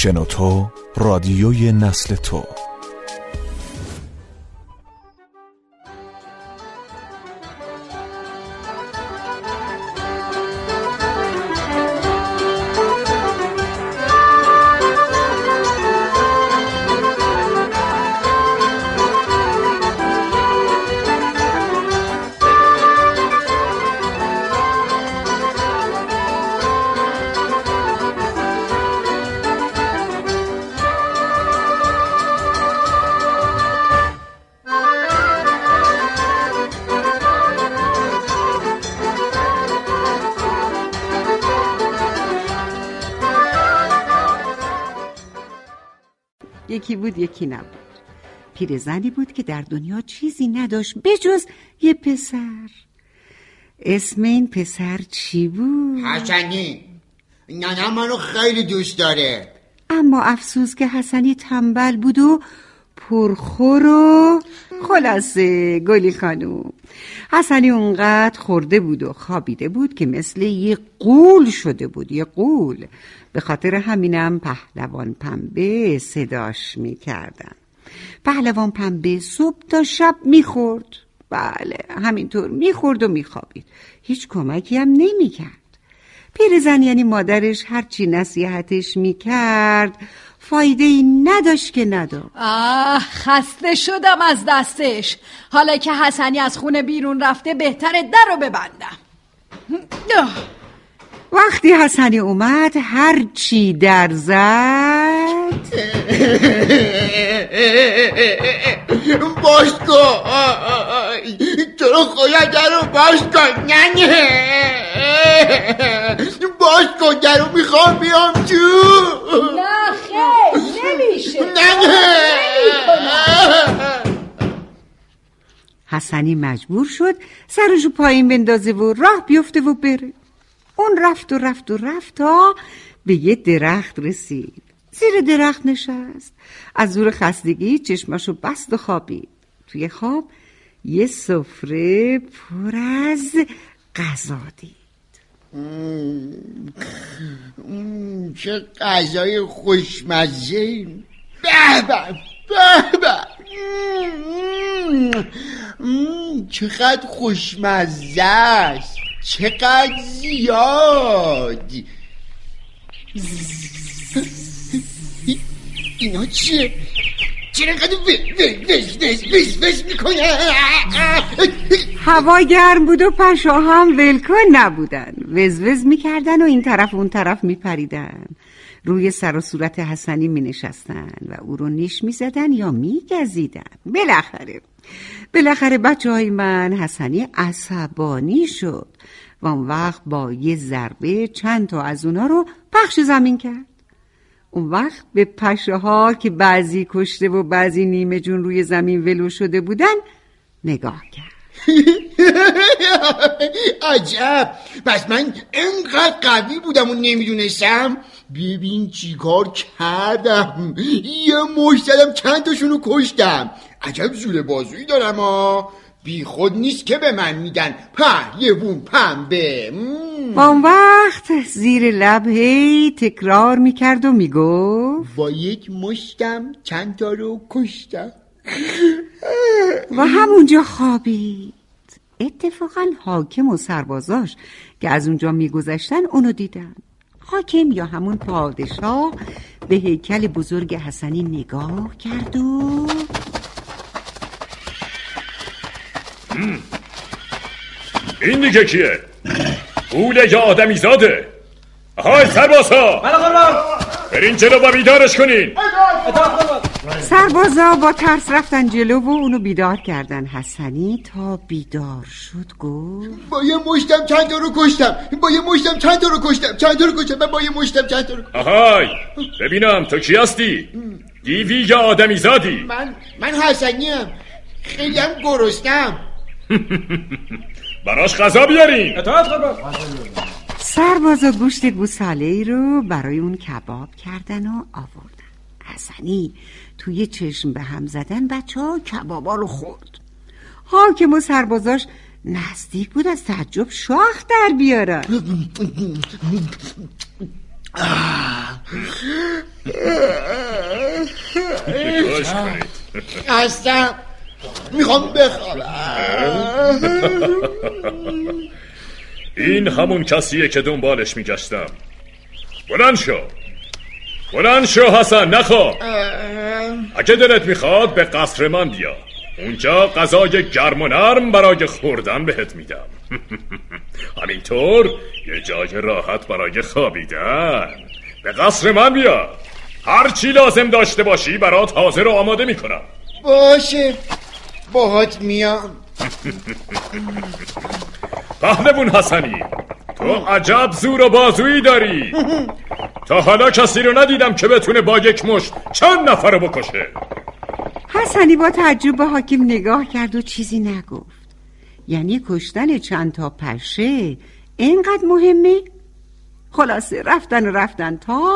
شنوتو رادیوی نسل تو. یکی بود یکی نبود. پیرزنی بود که در دنیا چیزی نداشت بجز یه پسر. اسم این پسر چی بود؟ حسنی. ننه منو خیلی دوست داره. اما افسوس که حسنی تنبل بود و پرخور و خلاصه گلی خانوم حسنی اونقدر خورده بود و خوابیده بود که مثل یه قول شده بود یه قول. به خاطر همینم پهلوان پنبه صداش می‌کردن. پهلوان پنبه صبح تا شب می‌خورد. بله همینطور می‌خورد و میخوابید. هیچ کمکی هم نمی‌کرد. پیرزن یعنی مادرش هرچی نصیحتش می‌کرد فایده ای نداشت که نداشت آه خسته شدم از دستش. حالا که حسنی از خونه بیرون رفته بهتره در رو ببندم. وقتی حسنی اومد هر چی در زد. باش کن چرا خواهد در رو باش کن ننه. باش کن در رو می‌خوام بیام تو. نه. حسنی مجبور شد سرشو پایین بندازه و راه بیفته و بره. اون رفت و رفت و رفت تا به یه درخت رسید. زیر درخت نشست. از زور خستگی چشمشو بست و خوابید. توی خواب یه سفره پر از غذا دید. چه غذای خوشمزه به به به چقدر خوشمزه است چقدر زیاد اینا چیه؟ چرا اینقدر وز وز می‌کنه؟ هوا گرم بود و پشا هم ولکن نبودن وزوز می‌کردن و این طرف اون طرف میپریدن روی سر و صورت حسنی می نشستن و او رو نیش می زدن یا می گزیدن بالاخره بالاخره بچه های من حسنی عصبانی شد و اون وقت با یه ضربه چند تا از اونا رو پخش زمین کرد. اون وقت به پشه ها که بعضی کشته و بعضی نیمه جون روی زمین ولو شده بودن نگاه کرد. عجب! پس من انقدر قوی بودم و نمی‌دونستم. ببین چیکار کردم. یه مش زدم چند تاشونو کشتم. عجب زور بازویی دارم ها. بی خود نیست که به من میگن. پهلوون پنبه مم. با اون وقت زیر لب هی تکرار می‌کرد و می‌گفت با یک مشتم چند تا رو کشتم. و همونجا خوابید. اتفاقا حاکم و سربازاش که از اونجا میگذشتن اونو دیدن. حاکم یا همون پادشاه به هیکل بزرگ حسنی نگاه کرد و این دیگه کیه؟ قوله یا آدمی زاده. آهای سربازها برین جلو و بیدارش کنین. سربازا با ترس رفتن جلو و اونو بیدار کردن. حسنی تا بیدار شد گفت. با یه مشتم چند تا رو کشتم. با یه مشتم چند تا رو کشتم. چند تا رو کشتم. من با یه مشتم چند تا رو آهای ببینم تو کی هستی؟ دیوی یا آدمی زادی؟ من من حسنیم. خیلی هم گرستم براش غذا بیارین. سربازا گوشت گوساله ای رو برای اون کباب کردن و آوردن. حسنی توی چشم به هم زدن بچه ها کبابا رو خورد. حاکم و سربازاش نزدیک بود از تعجب شاخ در بیارن. هستم. می‌خوام بخوام. این همون کسیه که دنبالش میگشتم. بلند شو. بلند شو حسن نخواب اگه دلت می‌خواد به قصر من بیا. اونجا غذای گرم و نرم برای خوردن بهت میدم. همینطور یه جای راحت برای خوابیدن. به قصر من بیا. هر چی لازم داشته باشی برات حاضر و آماده می‌کنم. باشه. باهات میام. پهلوون حسنی. تو عجب زور و بازویی داری. تا حالا کسی رو ندیدم که بتونه با یک مشت چند نفر رو بکشه. حسنی با تعجب به حاکم نگاه کرد و چیزی نگفت. یعنی کشتن چند تا پشه اینقدر مهمه؟ خلاصه رفتن و رفتن تا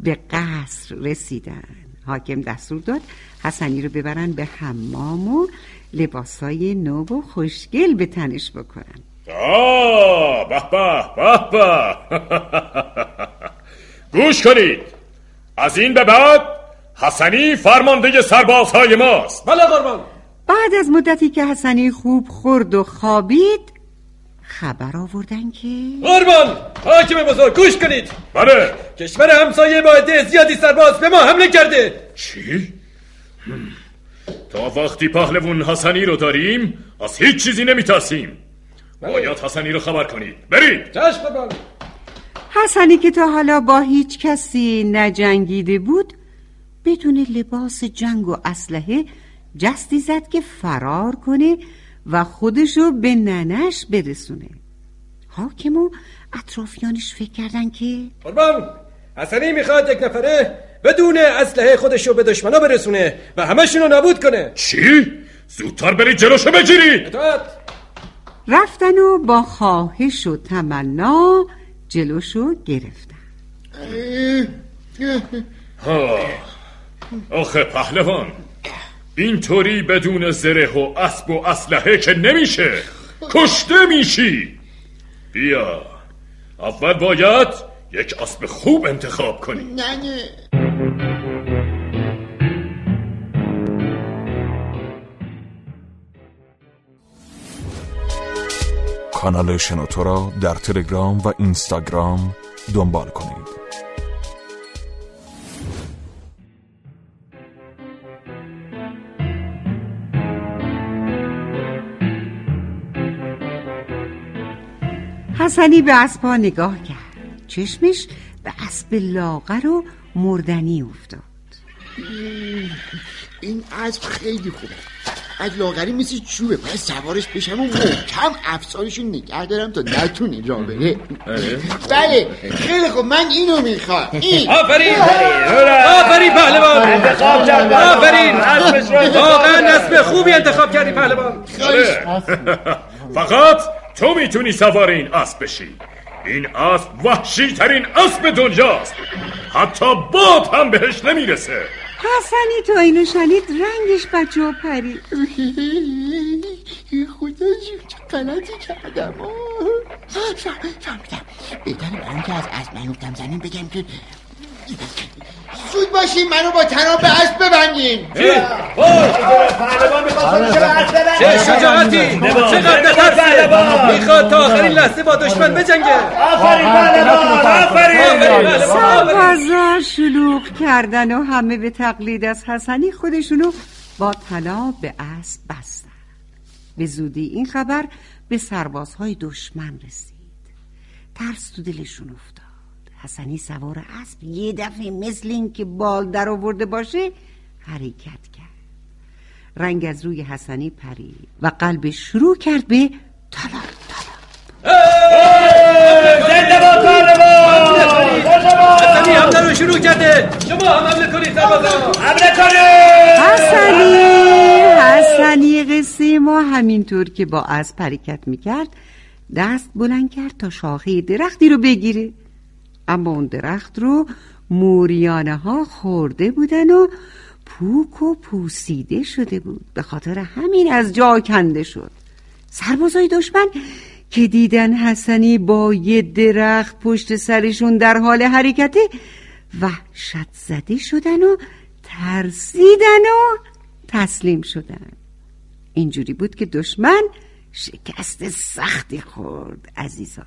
به قصر رسیدن. حاکم دستور داد حسنی رو ببرن به حمام و لباسای نو و خوشگل به تنش بکنن. آه به به به به. گوش کنید. از این به بعد حسنی فرمانده سربازهای ماست. بله قربان. بعد از مدتی که حسنی خوب خورد و خوابید خبر آوردن که قربان حاکم بزرگ گوش کنید. بله. کشور همسایه با عده زیادی سرباز به ما حمله کرده. چی؟ تا وقتی پهلوون حسنی رو داریم از هیچ چیزی نمیترسیم. باید حسنی رو خبر کنید برید چشم قربان حسنی که تا حالا با هیچ کسی نجنگیده بود بدون لباس جنگ و اسلحه جستی زد که فرار کنه و خودشو به ننش برسونه. حاکم و اطرافیانش فکر کردن که قربان حسنی می‌خواد یک نفره بدون اسلحه خودشو به دشمنا برسونه و همشونو نابود کنه. چی؟ زودتر برید جلوشو بگیرید اطاعت رفتن و با خواهش و تمنا جلوشو گرفتن. آخه پهلوان اینطوری بدون زره و اسب و اسلحه که نمیشه. کشته میشی. بیا. اول باید یک اسب خوب انتخاب کنی. نه. کانال شنوتو را در تلگرام و اینستاگرام دنبال کنید. حسنی به اسبا نگاه کرد. چشمش به اسب لاغر و مردنی افتاد. این اسب خیلی خوبه. از لاغری مثل چوبه. باید سوارش بشم و محکم افسارشو نگه دارم تا نتونه را بره بله. خیلی خوب. من اینو می‌خوام. این. آفرین. آفرین پهلوان. آفرین. واقعا اسب خوبی انتخاب کردی پهلوان. بله. فقط تو می‌تونی سوار این اسب بشی. این اسب وحشی ترین اسب دنیاست. حتی باد هم بهش نمی‌رسه. حسنی تا اینو شنید رنگش بچه جا پرید خدا چه غلطی کردم. فهمیدم بهتره برای که از اسب نیفتم زمین بگم که زود باشین منو با تناب به اسب ببندین؟ چه شجاعتی؟ چقدر نترسه می‌خواد تا آخرین لحظه با دشمن بجنگه. آفرین پهلوان آفرین. سربازا شلوغ کردن و همه به تقلید از حسنی خودشونو با طلا به اسب بستن. به زودی این خبر به سربازهای دشمن رسید. ترس تو دلشون افتاد. حسنی سوار اسب یه دفعه مثل این که بال در آورده باشه حرکت کرد. رنگ از روی حسنی پرید و قلب شروع کرد به حمله رو شروع کرده. شما هم حمله کنید حمله کنید. حسنی حسنی قصه ما همینطور که با اسب حرکت می‌کرد دست بلند کرد تا شاخه درختی رو بگیره. اما اون درخت رو موریانه ها خورده بودن و پوک و پوسیده شده بود. به خاطر همین از جا کنده شد. سربازای دشمن که دیدن حسنی با یه درخت پشت سرشون در حال حرکته وحشت زده شدن و ترسیدن و تسلیم شدن. اینجوری بود که دشمن شکست سختی خورد عزیزای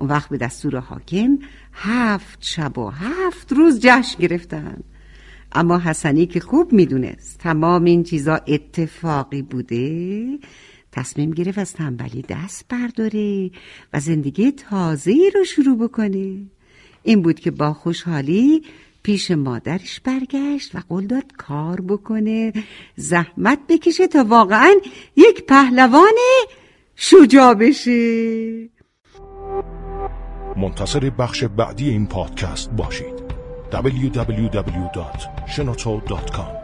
اون وقت به دستور حاکم هفت شب و هفت روز جشن گرفتن. اما حسنی که خوب می‌دونست تمام این چیزا اتفاقی بوده تصمیم گرفت از تنبلی دست برداره و زندگی تازه رو شروع بکنه. این بود که با خوشحالی پیش مادرش برگشت و قول داد کار بکنه زحمت بکشه تا واقعا یک پهلوان شجاع بشه. منتظر بخش بعدی این پادکست باشید. www.shenoto.com